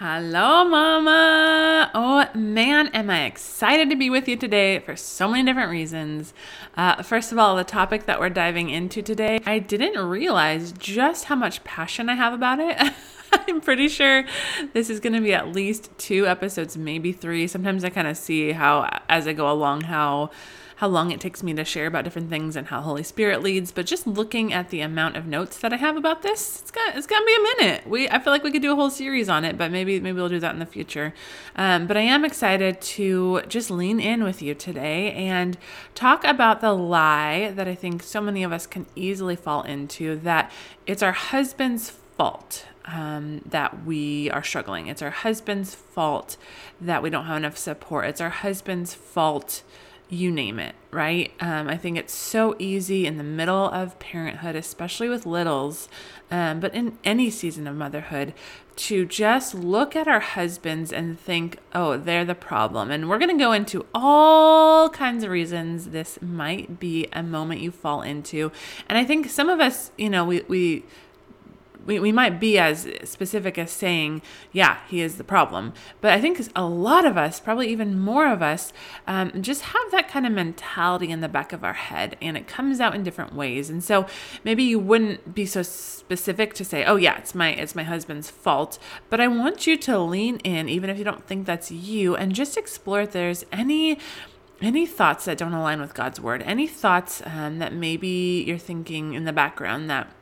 Hello, Mama. Oh, man, am I excited to be with you today for so many different reasons. Uh, first of all, the topic that we're diving into today, I didn't realize just how much passion I have about it. I'm pretty sure this is going to be at least two episodes, maybe three. Sometimes I kind of see how, as I go along, how how long it takes me to share about different things and how Holy Spirit leads. But just looking at the amount of notes that I have about this, it's got it's gonna be a minute. We I feel like we could do a whole series on it, but maybe maybe we'll do that in the future. Um, but I am excited to just lean in with you today and talk about the lie that I think so many of us can easily fall into that it's our husband's fault um, that we are struggling. It's our husband's fault that we don't have enough support. It's our husband's fault you name it, right? Um, I think it's so easy in the middle of parenthood, especially with littles, um, but in any season of motherhood, to just look at our husbands and think, oh, they're the problem. And we're going to go into all kinds of reasons this might be a moment you fall into. And I think some of us, you know, we, we, we, we might be as specific as saying, yeah, he is the problem. But I think a lot of us, probably even more of us, um, just have that kind of mentality in the back of our head and it comes out in different ways. And so maybe you wouldn't be so specific to say, oh yeah, it's my it's my husband's fault. But I want you to lean in, even if you don't think that's you, and just explore if there's any any thoughts that don't align with God's word, any thoughts um, that maybe you're thinking in the background that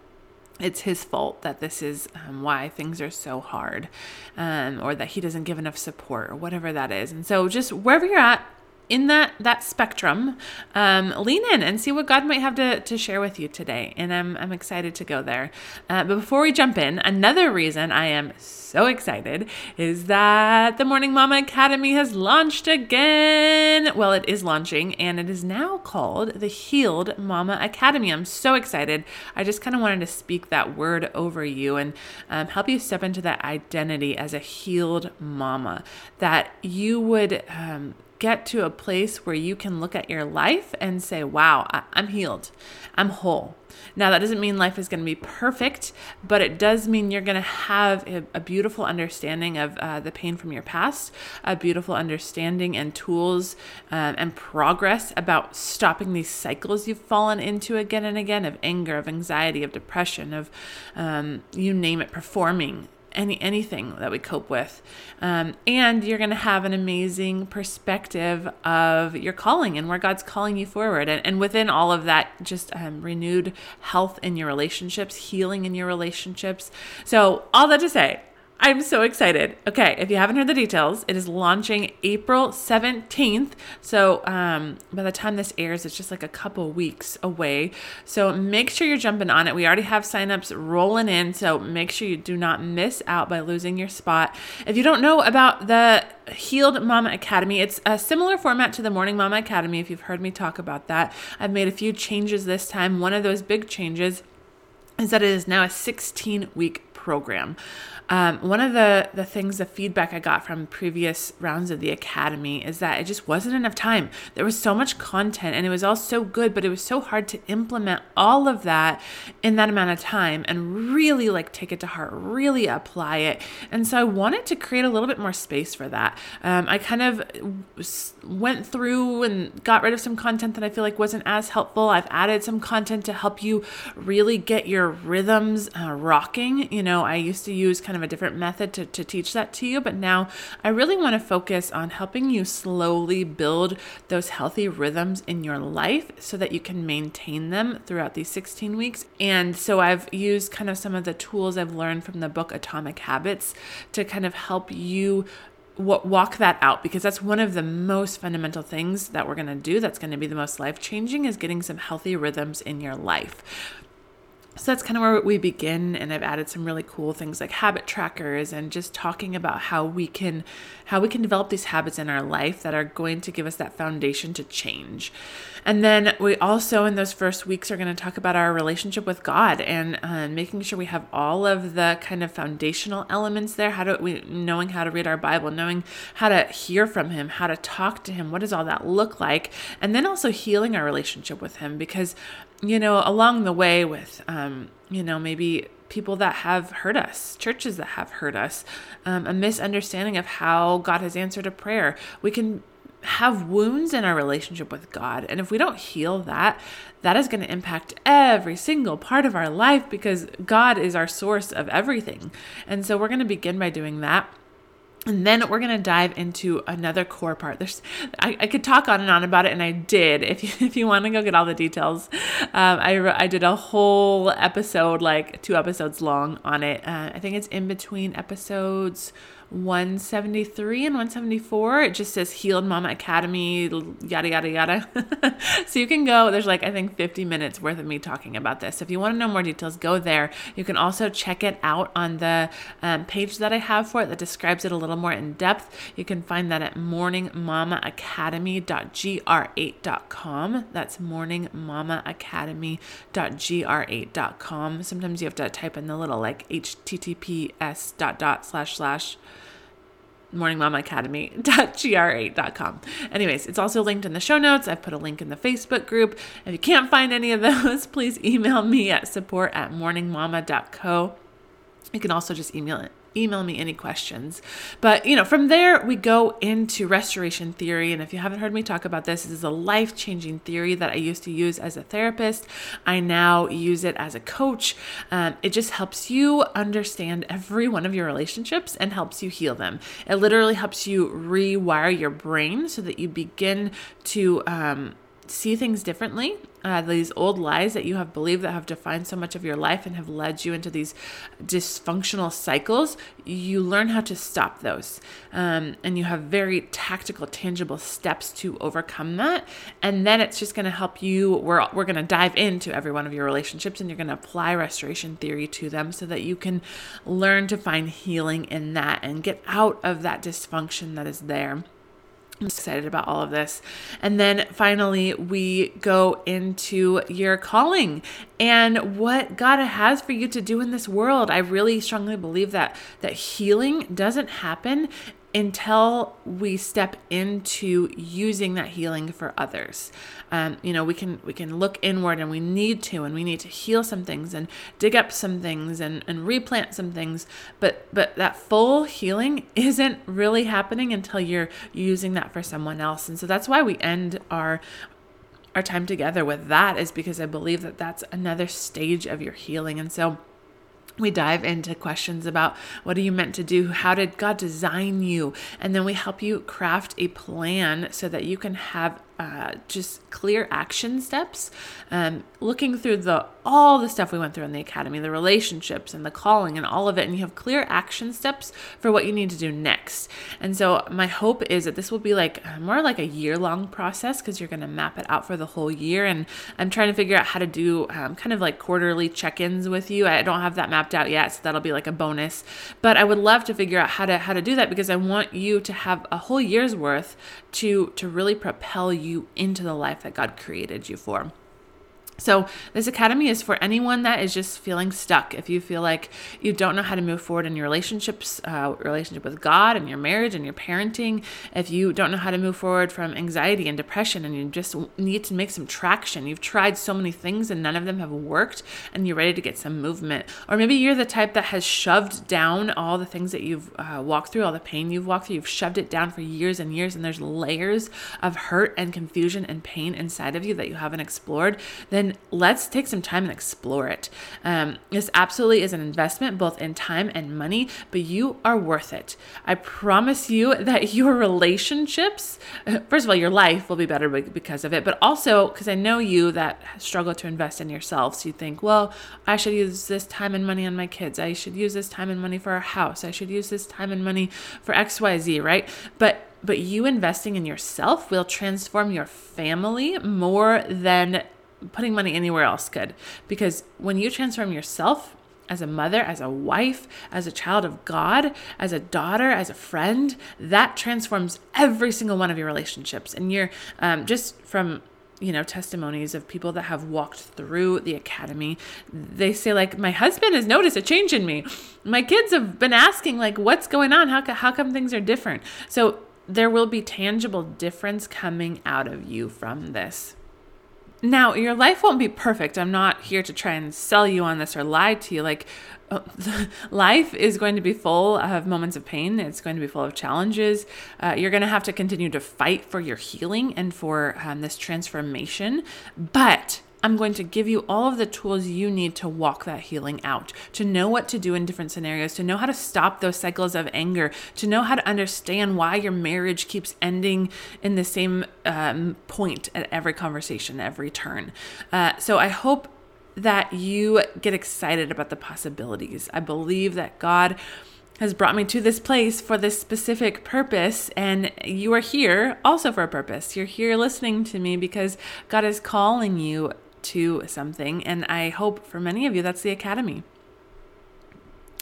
it's his fault that this is um, why things are so hard um, or that he doesn't give enough support or whatever that is. And so just wherever you're at in that that spectrum um, lean in and see what god might have to, to share with you today. And i'm, I'm excited to go there. Uh, but before we jump in another reason i am so excited is that the morning mama academy has launched again. Well it is launching and it is now called the healed mama academy. I'm so excited. I just kind of wanted to speak that word over you and um, help you step into that identity as a healed mama that you would um, get to a place where you can look at your life and say, wow, I'm healed, I'm whole. Now, that doesn't mean life is going to be perfect, but it does mean you're going to have a, a beautiful understanding of uh, the pain from your past, a beautiful understanding and tools um, and progress about stopping these cycles you've fallen into again and again of anger, of anxiety, of depression, of um, you name it, performing any anything that we cope with. Um, and you're going to have an amazing perspective of your calling and where god's calling you forward. And, and within all of that just um, renewed health in your relationships healing in your relationships. So all that to say I'm so excited. Okay, if you haven't heard the details, it is launching April 17th. So um, by the time this airs, it's just like a couple weeks away. So make sure you're jumping on it. We already have signups rolling in. So make sure you do not miss out by losing your spot. If you don't know about the Healed Mama Academy, it's a similar format to the Morning Mama Academy. If you've heard me talk about that, I've made a few changes this time. One of those big changes is that it is now a 16 week program. Um, one of the, the things, the feedback I got from previous rounds of the academy is that it just wasn't enough time. There was so much content and it was all so good, but it was so hard to implement all of that in that amount of time and really like take it to heart, really apply it. And so I wanted to create a little bit more space for that. Um, I kind of went through and got rid of some content that I feel like wasn't as helpful. I've added some content to help you really get your rhythms uh, rocking. You know, I used to use kind of a different method to, to teach that to you, but now I really want to focus on helping you slowly build those healthy rhythms in your life so that you can maintain them throughout these 16 weeks. And so I've used kind of some of the tools I've learned from the book Atomic Habits to kind of help you walk that out because that's one of the most fundamental things that we're going to do that's going to be the most life changing is getting some healthy rhythms in your life so that's kind of where we begin and i've added some really cool things like habit trackers and just talking about how we can how we can develop these habits in our life that are going to give us that foundation to change. And then we also in those first weeks are going to talk about our relationship with god and uh, making sure we have all of the kind of foundational elements there. How do we knowing how to read our bible knowing how to hear from him how to talk to him what does all that look like? And then also healing our relationship with him because you know, along the way with, um, you know, maybe people that have hurt us, churches that have hurt us, um, a misunderstanding of how God has answered a prayer. We can have wounds in our relationship with God. And if we don't heal that, that is going to impact every single part of our life because God is our source of everything. And so we're going to begin by doing that. And then we're gonna dive into another core part. There's, I, I could talk on and on about it, and I did. If you if you want to go get all the details, um, I I did a whole episode, like two episodes long, on it. Uh, I think it's in between episodes 173 and 174 it just says healed mama academy yada yada yada. So you can go there's like i think 50 minutes worth of me talking about this. If you want to know more details go there. You can also check it out on the um, page that i have for it that describes it a little more in depth. You can find that at morningmamaacademy.gr8.com that's morningmamaacademy.gr8.com sometimes you have to type in the little like https dot dot slash slash morningmamaacademy.gr8.com. Anyways, it's also linked in the show notes. I've put a link in the Facebook group. If you can't find any of those, please email me at support at morningmama.co. You can also just email it email me any questions. But, you know, from there, we go into restoration theory. And if you haven't heard me talk about this, this is a life changing theory that I used to use as a therapist. I now use it as a coach. Um, it just helps you understand every one of your relationships and helps you heal them. It literally helps you rewire your brain so that you begin to, um, see things differently. Uh, these old lies that you have believed that have defined so much of your life and have led you into these dysfunctional cycles, you learn how to stop those. Um, and you have very tactical, tangible steps to overcome that. And then it's just going to help you. We're, we're going to dive into every one of your relationships and you're going to apply restoration theory to them so that you can learn to find healing in that and get out of that dysfunction that is there. I'm excited about all of this. And then finally, we go into your calling and what God has for you to do in this world. I really strongly believe that that healing doesn't happen until we step into using that healing for others. Um, you know, we can we can look inward and we need to, and we need to heal some things and dig up some things and, and replant some things. But but that full healing isn't really happening until you're using that for someone else. And so that's why we end our our time together with that is because I believe that that's another stage of your healing. And so we dive into questions about what are you meant to do? How did God design you? And then we help you craft a plan so that you can have uh, just clear action steps. Um, looking through the all the stuff we went through in the academy, the relationships and the calling and all of it, and you have clear action steps for what you need to do next. And so my hope is that this will be like uh, more like a year long process because you're going to map it out for the whole year. And I'm trying to figure out how to do um, kind of like quarterly check ins with you. I don't have that mapped out yet, so that'll be like a bonus. But I would love to figure out how to how to do that because I want you to have a whole year's worth to to really propel you into the life that God created you for. So, this academy is for anyone that is just feeling stuck. If you feel like you don't know how to move forward in your relationships, uh, relationship with God and your marriage and your parenting, if you don't know how to move forward from anxiety and depression and you just need to make some traction, you've tried so many things and none of them have worked and you're ready to get some movement. Or maybe you're the type that has shoved down all the things that you've uh, walked through, all the pain you've walked through, you've shoved it down for years and years, and there's layers of hurt and confusion and pain inside of you that you haven't explored. Then then let's take some time and explore it. Um, this absolutely is an investment, both in time and money, but you are worth it. I promise you that your relationships, first of all, your life will be better because of it, but also because I know you that struggle to invest in yourself. So you think, well, I should use this time and money on my kids. I should use this time and money for a house. I should use this time and money for XYZ, right? But but you investing in yourself will transform your family more than putting money anywhere else could. Because when you transform yourself as a mother, as a wife, as a child of God, as a daughter, as a friend, that transforms every single one of your relationships. And you're um, just from you know testimonies of people that have walked through the academy they say like my husband has noticed a change in me my kids have been asking like what's going on how, how come things are different so there will be tangible difference coming out of you from this Now, your life won't be perfect. I'm not here to try and sell you on this or lie to you. Like, life is going to be full of moments of pain. It's going to be full of challenges. Uh, you're going to have to continue to fight for your healing and for um, this transformation. But I'm going to give you all of the tools you need to walk that healing out, to know what to do in different scenarios, to know how to stop those cycles of anger, to know how to understand why your marriage keeps ending in the same um, point at every conversation, every turn. Uh, so I hope that you get excited about the possibilities. I believe that God has brought me to this place for this specific purpose, and you are here also for a purpose. You're here listening to me because God is calling you to something, and I hope for many of you that's the academy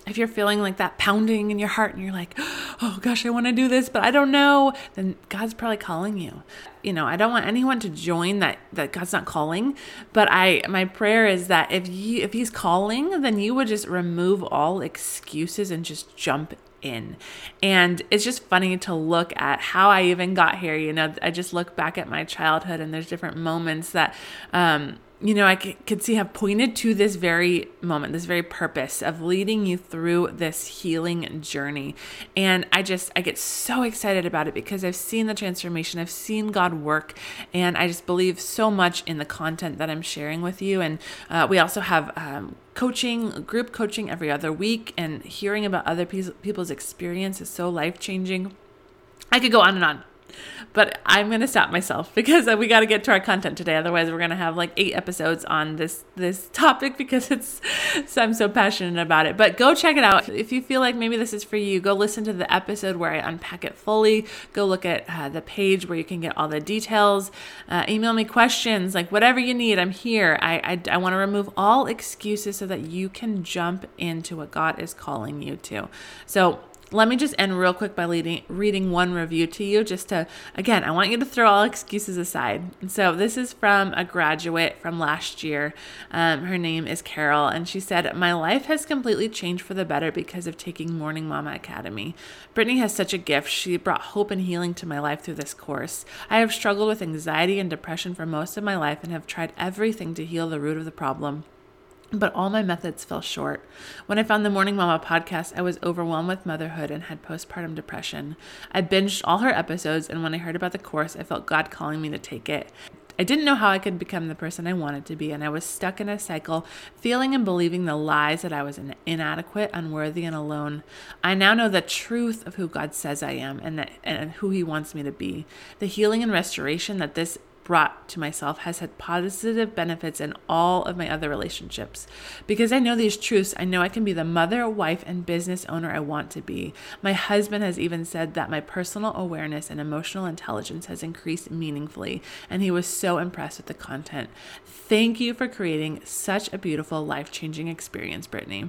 if you're feeling like that pounding in your heart and you're like, oh gosh, I want to do this, but I don't know, then God's probably calling you. You know, I don't want anyone to join that that God's not calling, but I my prayer is that if you if he's calling, then you would just remove all excuses and just jump in. And it's just funny to look at how I even got here. You know, I just look back at my childhood and there's different moments that um you know, I could see have pointed to this very moment, this very purpose of leading you through this healing journey. And I just, I get so excited about it because I've seen the transformation, I've seen God work, and I just believe so much in the content that I'm sharing with you. And uh, we also have um, coaching, group coaching every other week, and hearing about other people's experience is so life changing. I could go on and on. But I'm going to stop myself because we got to get to our content today. Otherwise, we're going to have like eight episodes on this this topic because it's so I'm so passionate about it. But go check it out if you feel like maybe this is for you. Go listen to the episode where I unpack it fully. Go look at uh, the page where you can get all the details. Uh, email me questions, like whatever you need. I'm here. I I, I want to remove all excuses so that you can jump into what God is calling you to. So let me just end real quick by leading, reading one review to you, just to, again, I want you to throw all excuses aside. So this is from a graduate from last year. Um, her name is Carol, and she said, My life has completely changed for the better because of taking Morning Mama Academy. Brittany has such a gift. She brought hope and healing to my life through this course. I have struggled with anxiety and depression for most of my life and have tried everything to heal the root of the problem. But all my methods fell short. When I found the Morning Mama podcast, I was overwhelmed with motherhood and had postpartum depression. I binged all her episodes, and when I heard about the course, I felt God calling me to take it. I didn't know how I could become the person I wanted to be, and I was stuck in a cycle, feeling and believing the lies that I was inadequate, unworthy, and alone. I now know the truth of who God says I am and, that, and who He wants me to be. The healing and restoration that this brought to myself has had positive benefits in all of my other relationships. Because I know these truths, I know I can be the mother, wife, and business owner I want to be. My husband has even said that my personal awareness and emotional intelligence has increased meaningfully, and he was so impressed with the content. Thank you for creating such a beautiful, life changing experience, Brittany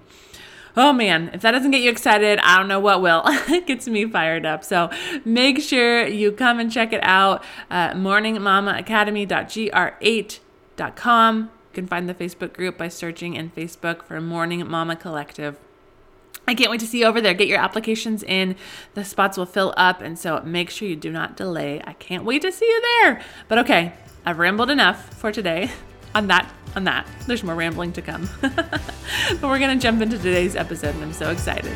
oh man, if that doesn't get you excited, I don't know what will. it gets me fired up. So make sure you come and check it out. Uh, morningmamaacademy.gr8.com. You can find the Facebook group by searching in Facebook for Morning Mama Collective. I can't wait to see you over there. Get your applications in. The spots will fill up, and so make sure you do not delay. I can't wait to see you there. But okay, I've rambled enough for today on that on that. There's more rambling to come. but we're going to jump into today's episode and I'm so excited.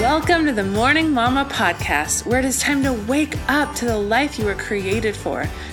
Welcome to the Morning Mama podcast, where it is time to wake up to the life you were created for.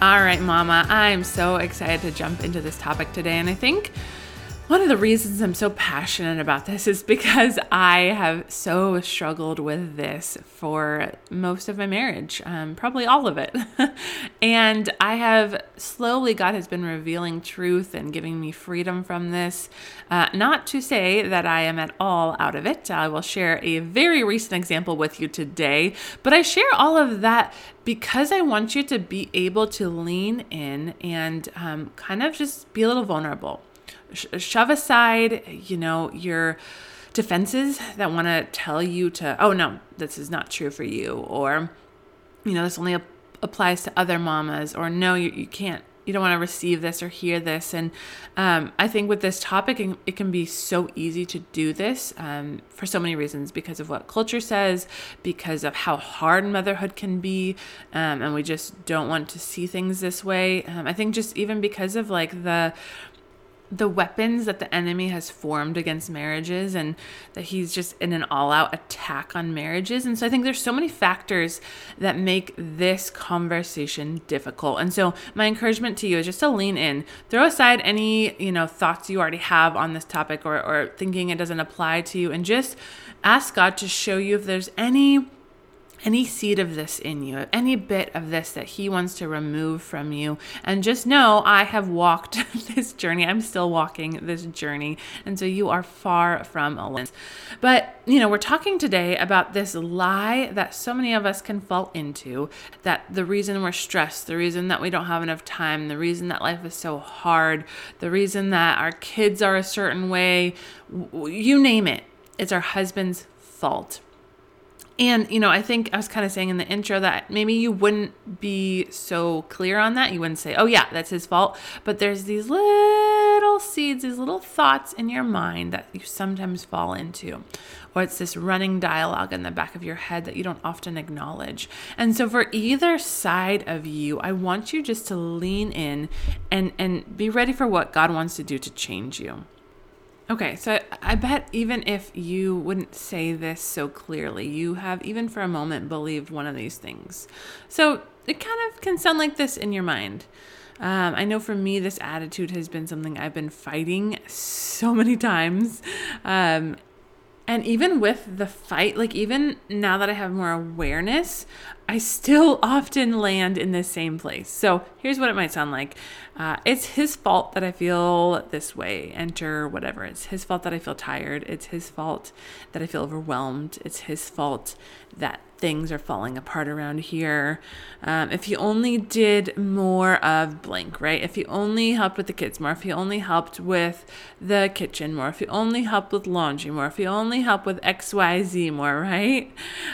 All right, Mama, I'm so excited to jump into this topic today, and I think One of the reasons I'm so passionate about this is because I have so struggled with this for most of my marriage, um, probably all of it. and I have slowly, God has been revealing truth and giving me freedom from this. Uh, not to say that I am at all out of it. I will share a very recent example with you today, but I share all of that because I want you to be able to lean in and um, kind of just be a little vulnerable sh- shove aside, you know, your defenses that want to tell you to, oh no, this is not true for you, or, you know, this only ap- applies to other mamas, or no, you, you can't you don't want to receive this or hear this. And um, I think with this topic, it can be so easy to do this um, for so many reasons because of what culture says, because of how hard motherhood can be. Um, and we just don't want to see things this way. Um, I think just even because of like the the weapons that the enemy has formed against marriages and that he's just in an all-out attack on marriages. And so i think there's so many factors that make this conversation difficult. And so my encouragement to you is just to lean in. Throw aside any you know thoughts you already have on this topic or, or thinking it doesn't apply to you. And just ask god to show you if there's any any seed of this in you, any bit of this that He wants to remove from you. And just know I have walked this journey. I'm still walking this journey. And so you are far from alone. But, you know, we're talking today about this lie that so many of us can fall into that the reason we're stressed, the reason that we don't have enough time, the reason that life is so hard, the reason that our kids are a certain way, you name it, it's our husband's fault and, you know, I think I was kind of saying in the intro that maybe you wouldn't be so clear on that. You wouldn't say, oh, yeah, that's his fault. But there's these little seeds, these little thoughts in your mind that you sometimes fall into. Or it's this running dialogue in the back of your head that you don't often acknowledge. And so, for either side of you, I want you just to lean in and, and be ready for what God wants to do to change you. Okay, so I bet even if you wouldn't say this so clearly, you have even for a moment believed one of these things. So it kind of can sound like this in your mind. Um, I know for me, this attitude has been something I've been fighting so many times. Um, and even with the fight, like even now that I have more awareness, I still often land in the same place. So here's what it might sound like uh, It's his fault that I feel this way. Enter whatever. It's his fault that I feel tired. It's his fault that I feel overwhelmed. It's his fault that things are falling apart around here. Um, if you only did more of blank, right? If you only helped with the kids more, if you only helped with the kitchen more, if you only helped with laundry more, if you only helped with XYZ more, right?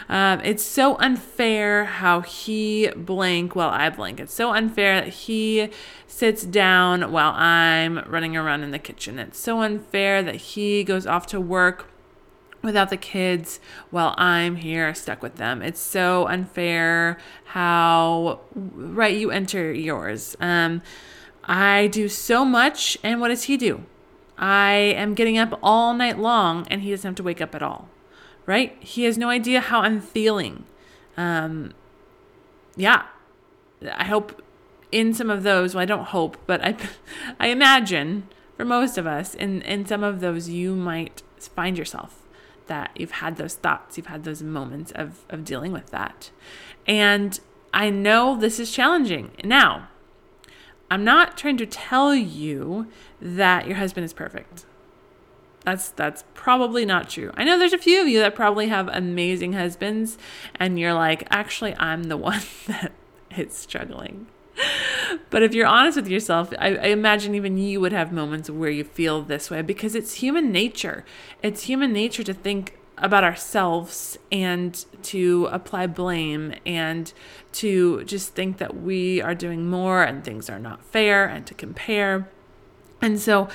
Um, it's so unfair how he blank while I blank. It's so unfair that he sits down while I'm running around in the kitchen. It's so unfair that he goes off to work without the kids while I'm here stuck with them. It's so unfair how right you enter yours. Um I do so much and what does he do? I am getting up all night long and he doesn't have to wake up at all. Right? He has no idea how I'm feeling. Um yeah. I hope in some of those, well I don't hope, but I I imagine for most of us in in some of those you might find yourself that you've had those thoughts, you've had those moments of, of dealing with that. And I know this is challenging. Now, I'm not trying to tell you that your husband is perfect. That's that's probably not true. I know there's a few of you that probably have amazing husbands and you're like, actually I'm the one that is struggling but if you're honest with yourself, I, I, imagine even you would have moments where you feel this way because it's human nature. It's human nature to think about ourselves and to apply blame and to just think that we are doing more and things are not fair and to compare. And so,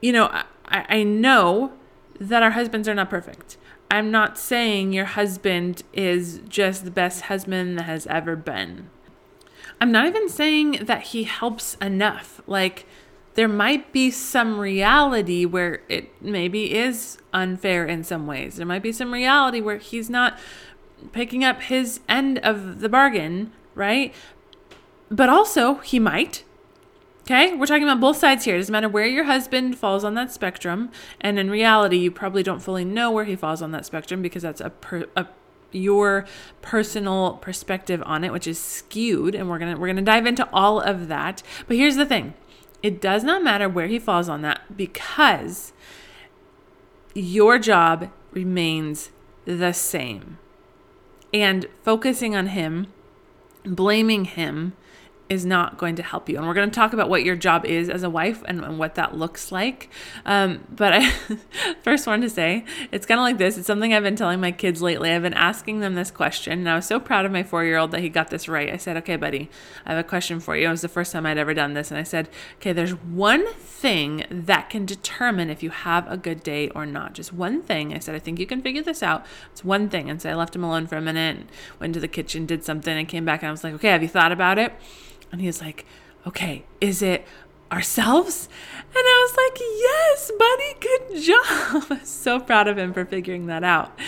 you know, I, I know that our husbands are not perfect. I'm not saying your husband is just the best husband that has ever been. I'm not even saying that he helps enough. Like, there might be some reality where it maybe is unfair in some ways. There might be some reality where he's not picking up his end of the bargain, right? But also, he might. Okay, we're talking about both sides here. It doesn't matter where your husband falls on that spectrum, and in reality, you probably don't fully know where he falls on that spectrum because that's a, per, a your personal perspective on it, which is skewed, and we're gonna we're gonna dive into all of that. But here's the thing: it does not matter where he falls on that because your job remains the same, and focusing on him, blaming him is not going to help you. And we're going to talk about what your job is as a wife and, and what that looks like. Um, but I first wanted to say it's kind of like this. It's something I've been telling my kids lately. I've been asking them this question, and I was so proud of my four year old that he got this right. I said, Okay, buddy, I have a question for you. It was the first time I'd ever done this. And I said, Okay, there's one thing that can determine if you have a good day or not. Just one thing. I said, I think you can figure this out. It's one thing. And so I left him alone for a minute, went to the kitchen, did something, and came back, and I was like, Okay, have you thought about it? And he's like, okay, is it ourselves? And I was like, yes, buddy, good job. So proud of him for figuring that out.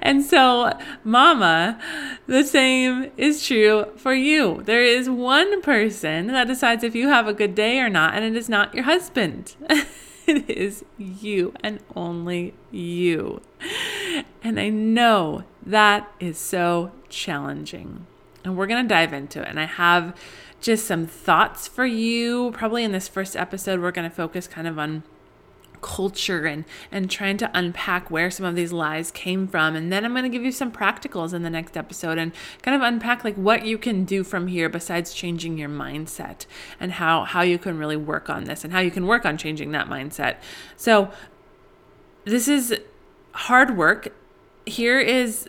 And so, mama, the same is true for you. There is one person that decides if you have a good day or not, and it is not your husband. it is you and only you. And I know that is so challenging. And we're going to dive into it. And I have just some thoughts for you. Probably in this first episode, we're going to focus kind of on culture and and trying to unpack where some of these lies came from and then I'm going to give you some practicals in the next episode and kind of unpack like what you can do from here besides changing your mindset and how how you can really work on this and how you can work on changing that mindset. So this is hard work. Here is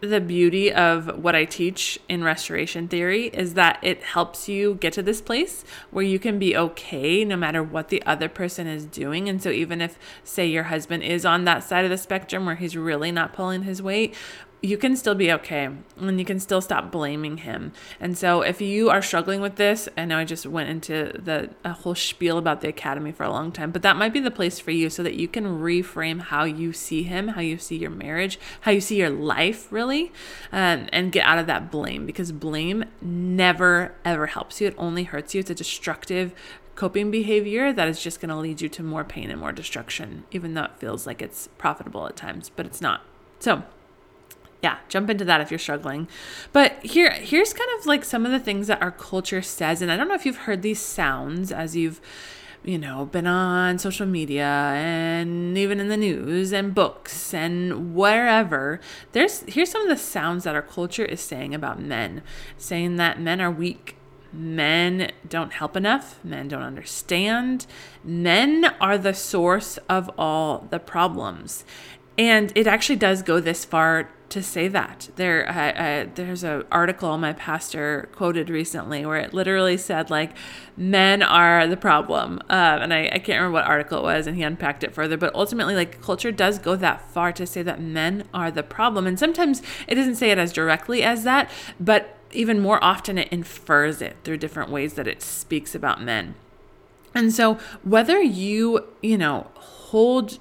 the beauty of what I teach in restoration theory is that it helps you get to this place where you can be okay no matter what the other person is doing. And so, even if, say, your husband is on that side of the spectrum where he's really not pulling his weight, you can still be okay and you can still stop blaming him. And so if you are struggling with this, I know I just went into the a whole spiel about the academy for a long time, but that might be the place for you so that you can reframe how you see him, how you see your marriage, how you see your life really, um, and get out of that blame because blame never ever helps you. It only hurts you. It's a destructive coping behavior that is just going to lead you to more pain and more destruction, even though it feels like it's profitable at times, but it's not. So, yeah, jump into that if you're struggling. But here here's kind of like some of the things that our culture says and I don't know if you've heard these sounds as you've you know, been on social media and even in the news and books and wherever. There's here's some of the sounds that our culture is saying about men, saying that men are weak, men don't help enough, men don't understand, men are the source of all the problems. And it actually does go this far to say that. There, uh, uh, there's an article my pastor quoted recently where it literally said like, "Men are the problem," uh, and I, I can't remember what article it was, and he unpacked it further. But ultimately, like culture does go that far to say that men are the problem, and sometimes it doesn't say it as directly as that, but even more often it infers it through different ways that it speaks about men. And so, whether you, you know, hold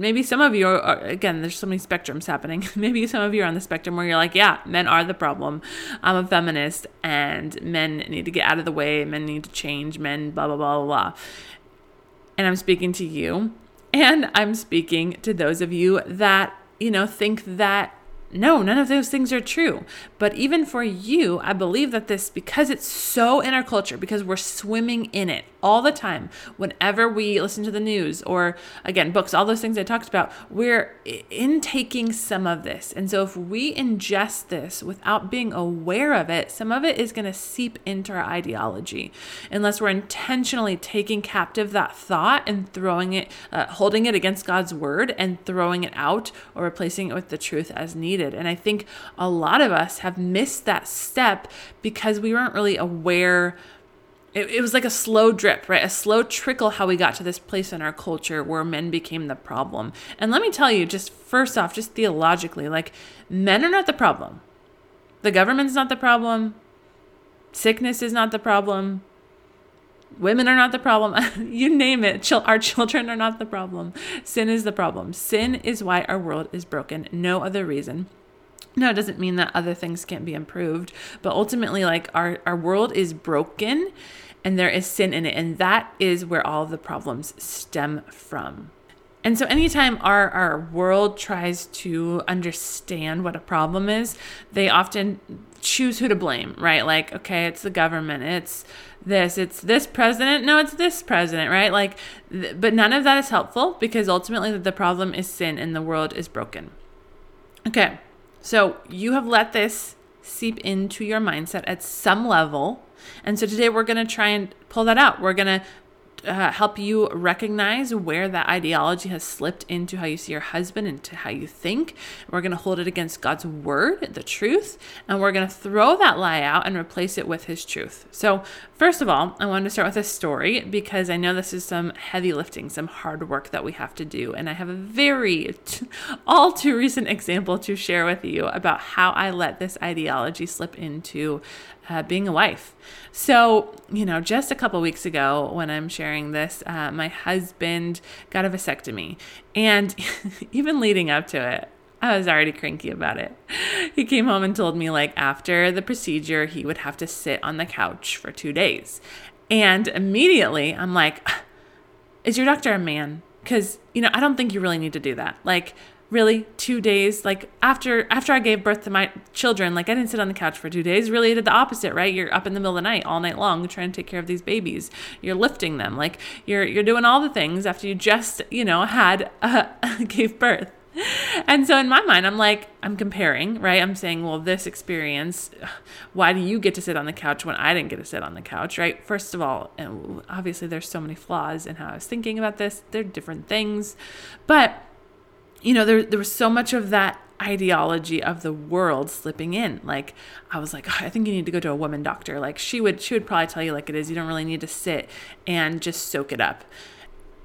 maybe some of you are, again there's so many spectrums happening. Maybe some of you are on the spectrum where you're like yeah men are the problem. I'm a feminist and men need to get out of the way. Men need to change. Men blah blah blah blah blah. And i'm speaking to you. And i'm speaking to those of you that you know think that no, none of those things are true. But even for you, I believe that this, because it's so in our culture, because we're swimming in it all the time, whenever we listen to the news or again, books, all those things I talked about, we're intaking some of this. And so if we ingest this without being aware of it, some of it is going to seep into our ideology unless we're intentionally taking captive that thought and throwing it, uh, holding it against God's word and throwing it out or replacing it with the truth as needed needed. And I think a lot of us have missed that step because we weren't really aware. It, it was like a slow drip, right? A slow trickle how we got to this place in our culture where men became the problem. And let me tell you, just first off, just theologically, like men are not the problem. The government's not the problem. Sickness is not the problem women are not the problem. you name it. our children are not the problem. Sin is the problem. Sin is why our world is broken. No other reason. No, it doesn't mean that other things can't be improved, but ultimately, like our, our world is broken and there is sin in it. And that is where all the problems stem from. And so, anytime our, our world tries to understand what a problem is, they often choose who to blame, right? Like, okay, it's the government, it's this, it's this president, no, it's this president, right? Like, th- but none of that is helpful because ultimately the problem is sin and the world is broken. Okay, so you have let this seep into your mindset at some level. And so today we're going to try and pull that out. We're going to uh, help you recognize where that ideology has slipped into how you see your husband, into how you think. We're going to hold it against God's word, the truth, and we're going to throw that lie out and replace it with his truth. So, first of all, I wanted to start with a story because I know this is some heavy lifting, some hard work that we have to do. And I have a very, all too recent example to share with you about how I let this ideology slip into uh, being a wife. So, you know, just a couple weeks ago when I'm sharing this, uh, my husband got a vasectomy. And even leading up to it, I was already cranky about it. He came home and told me, like, after the procedure, he would have to sit on the couch for two days. And immediately I'm like, is your doctor a man? Because, you know, I don't think you really need to do that. Like, really two days like after after i gave birth to my children like i didn't sit on the couch for two days. Really did the opposite right? You're up in the middle of the night all night long trying to take care of these babies. You're lifting them. Like you're you're doing all the things after you just you know had uh, gave birth. And so in my mind i'm like i'm comparing right? I'm saying well this experience why do you get to sit on the couch when i didn't get to sit on the couch right? First of all and obviously there's so many flaws in how i was thinking about this. They're different things. But you know, there, there was so much of that ideology of the world slipping in. Like I was like, oh, I think you need to go to a woman doctor. Like she would she would probably tell you like it is. You don't really need to sit and just soak it up.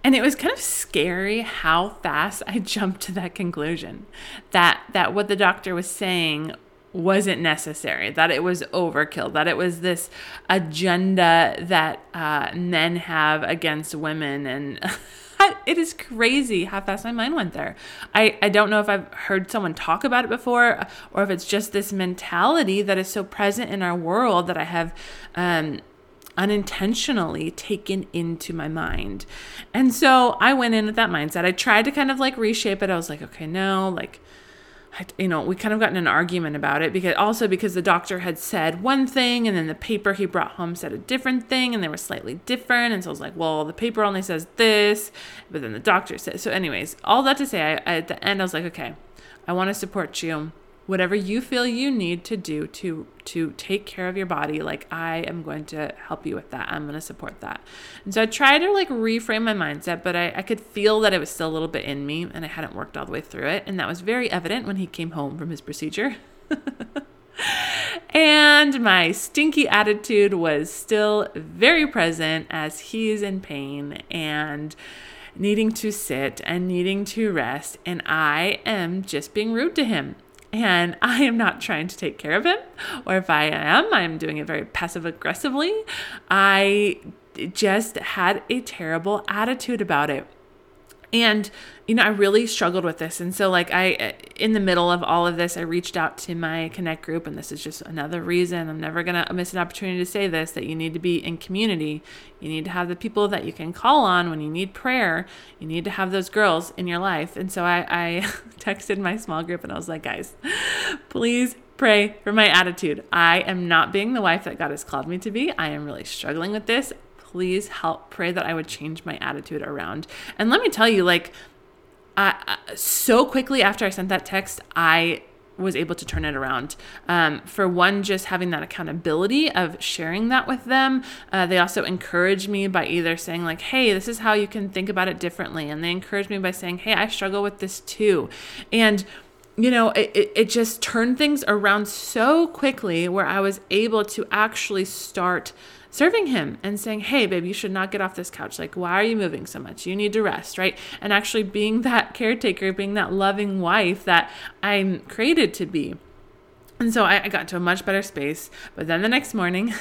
And it was kind of scary how fast I jumped to that conclusion. That that what the doctor was saying wasn't necessary, that it was overkill, that it was this agenda that uh, men have against women and it is crazy how fast my mind went there. I, I don't know if I've heard someone talk about it before or if it's just this mentality that is so present in our world that I have um, unintentionally taken into my mind. And so I went in with that mindset. I tried to kind of like reshape it. I was like, okay, no, like you know, we kind of got in an argument about it because also because the doctor had said one thing and then the paper he brought home said a different thing and they were slightly different. And so I was like, well, the paper only says this, but then the doctor said. So, anyways, all that to say, I, at the end, I was like, okay, I want to support you whatever you feel you need to do to to take care of your body like i am going to help you with that. I'm going to support that. And so i tried to like reframe my mindset but I, I could feel that it was still a little bit in me and i hadn't worked all the way through it. And that was very evident when he came home from his procedure. And my stinky attitude was still very present as he is in pain and needing to sit and needing to rest. And i am just being rude to him and I am not trying to take care of him, or if I am, I'm doing it very passive aggressively. I just had a terrible attitude about it. And, you know, I really struggled with this. And so, like, I, uh, in the middle of all of this, I reached out to my Connect group. And this is just another reason I'm never going to miss an opportunity to say this that you need to be in community. You need to have the people that you can call on when you need prayer. You need to have those girls in your life. And so I, I texted my small group and I was like, guys, please pray for my attitude. I am not being the wife that God has called me to be. I am really struggling with this please help pray that I would change my attitude around. And let me tell you, like, I, so quickly after I sent that text, I was able to turn it around. Um, for one, just having that accountability of sharing that with them. Uh, they also encouraged me by either saying, like, hey, this is how you can think about it differently. And they encouraged me by saying, hey, I struggle with this too. And you know, it, it, it just turned things around so quickly where I was able to actually start serving him and saying, Hey, babe, you should not get off this couch. Like, why are you moving so much? You need to rest, right? And actually being that caretaker, being that loving wife that I'm created to be. And so I, I got to a much better space. But then the next morning,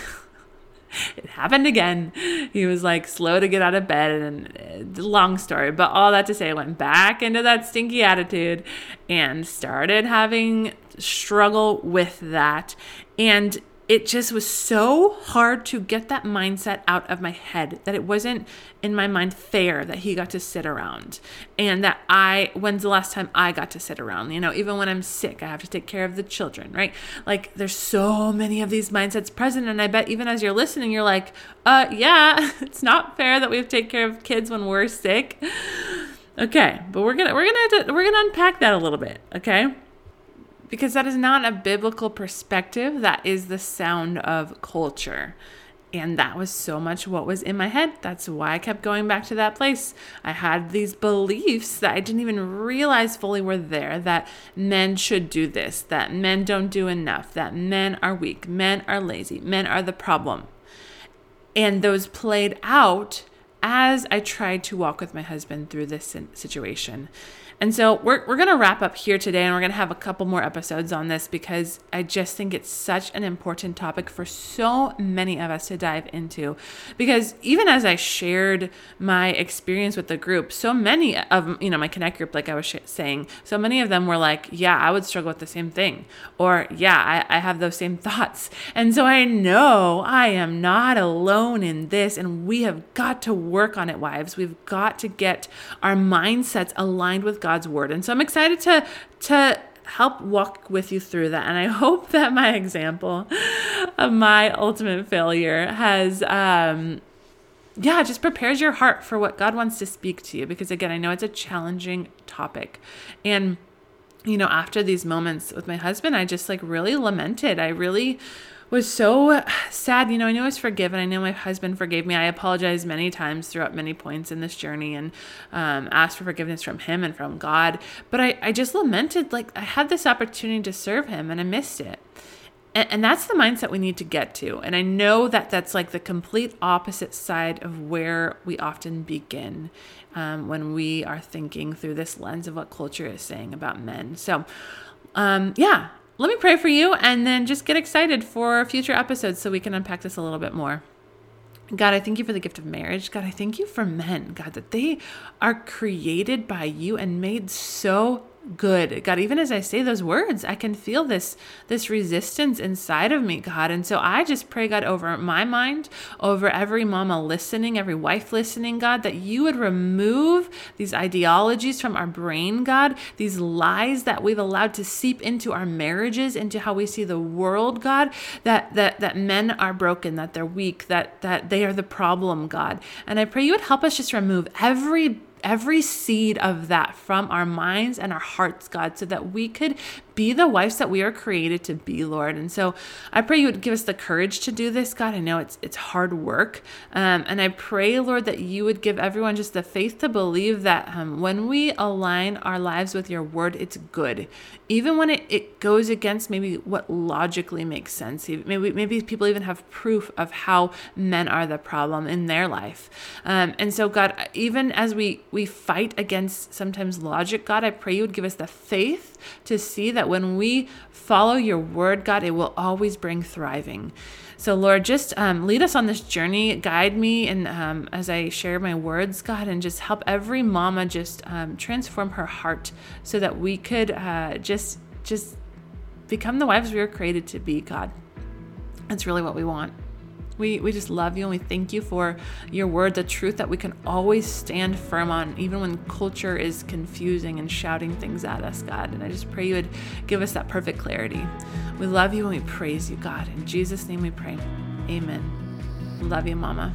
it happened again. He was like slow to get out of bed, and uh, long story, but all that to say, I went back into that stinky attitude and started having struggle with that. And it just was so hard to get that mindset out of my head that it wasn't in my mind fair that he got to sit around and that I, when's the last time I got to sit around? You know, even when I'm sick, I have to take care of the children, right? Like there's so many of these mindsets present. And I bet even as you're listening, you're like, uh, yeah, it's not fair that we have to take care of kids when we're sick. Okay, but we're gonna we're gonna to, we're gonna unpack that a little bit, okay? Because that is not a biblical perspective. That is the sound of culture. And that was so much what was in my head. That's why I kept going back to that place. I had these beliefs that I didn't even realize fully were there that men should do this, that men don't do enough, that men are weak, men are lazy, men are the problem. And those played out as I tried to walk with my husband through this situation. And so we're, we're going to wrap up here today and we're going to have a couple more episodes on this because I just think it's such an important topic for so many of us to dive into. Because even as I shared my experience with the group, so many of, you know, my Connect group, like I was sh- saying, so many of them were like, yeah, I would struggle with the same thing. Or, yeah, I, I have those same thoughts. And so I know I am not alone in this and we have got to work on it, wives. We've got to get our mindsets aligned with God's word. And so I'm excited to to help walk with you through that. And I hope that my example of my ultimate failure has um yeah, just prepares your heart for what God wants to speak to you because again, I know it's a challenging topic. And you know, after these moments with my husband, I just like really lamented. I really was so sad. You know, I know I was forgiven. I know my husband forgave me. I apologized many times throughout many points in this journey and um, asked for forgiveness from him and from God. But I, I just lamented, like, I had this opportunity to serve him and I missed it. And, and that's the mindset we need to get to. And I know that that's like the complete opposite side of where we often begin um, when we are thinking through this lens of what culture is saying about men. So, um, yeah, let me pray for you and then just get excited for future episodes so we can unpack this a little bit more. God, I thank you for the gift of marriage. God, I thank you for men, God, that they are created by you and made so good. God even as i say those words i can feel this this resistance inside of me god. And so i just pray god over my mind over every mama listening every wife listening god that you would remove these ideologies from our brain god these lies that we've allowed to seep into our marriages into how we see the world god that that that men are broken that they're weak that that they are the problem god. And i pray you would help us just remove every every seed of that from our minds and our hearts, God, so that we could be the wives that we are created to be, Lord. And so I pray you would give us the courage to do this, God. I know it's it's hard work, um, and I pray, Lord, that you would give everyone just the faith to believe that um, when we align our lives with your word, it's good, even when it, it goes against maybe what logically makes sense. Maybe maybe people even have proof of how men are the problem in their life, um, and so God, even as we we fight against sometimes logic, God, I pray you would give us the faith to see that when we follow your word, God, it will always bring thriving. So, Lord, just um, lead us on this journey, guide me, and um, as I share my words, God, and just help every mama just um, transform her heart so that we could uh, just just become the wives we were created to be, God. That's really what we want. We, we just love you and we thank you for your word, the truth that we can always stand firm on, even when culture is confusing and shouting things at us, God. And I just pray you would give us that perfect clarity. We love you and we praise you, God. In Jesus' name we pray. Amen. Love you, Mama.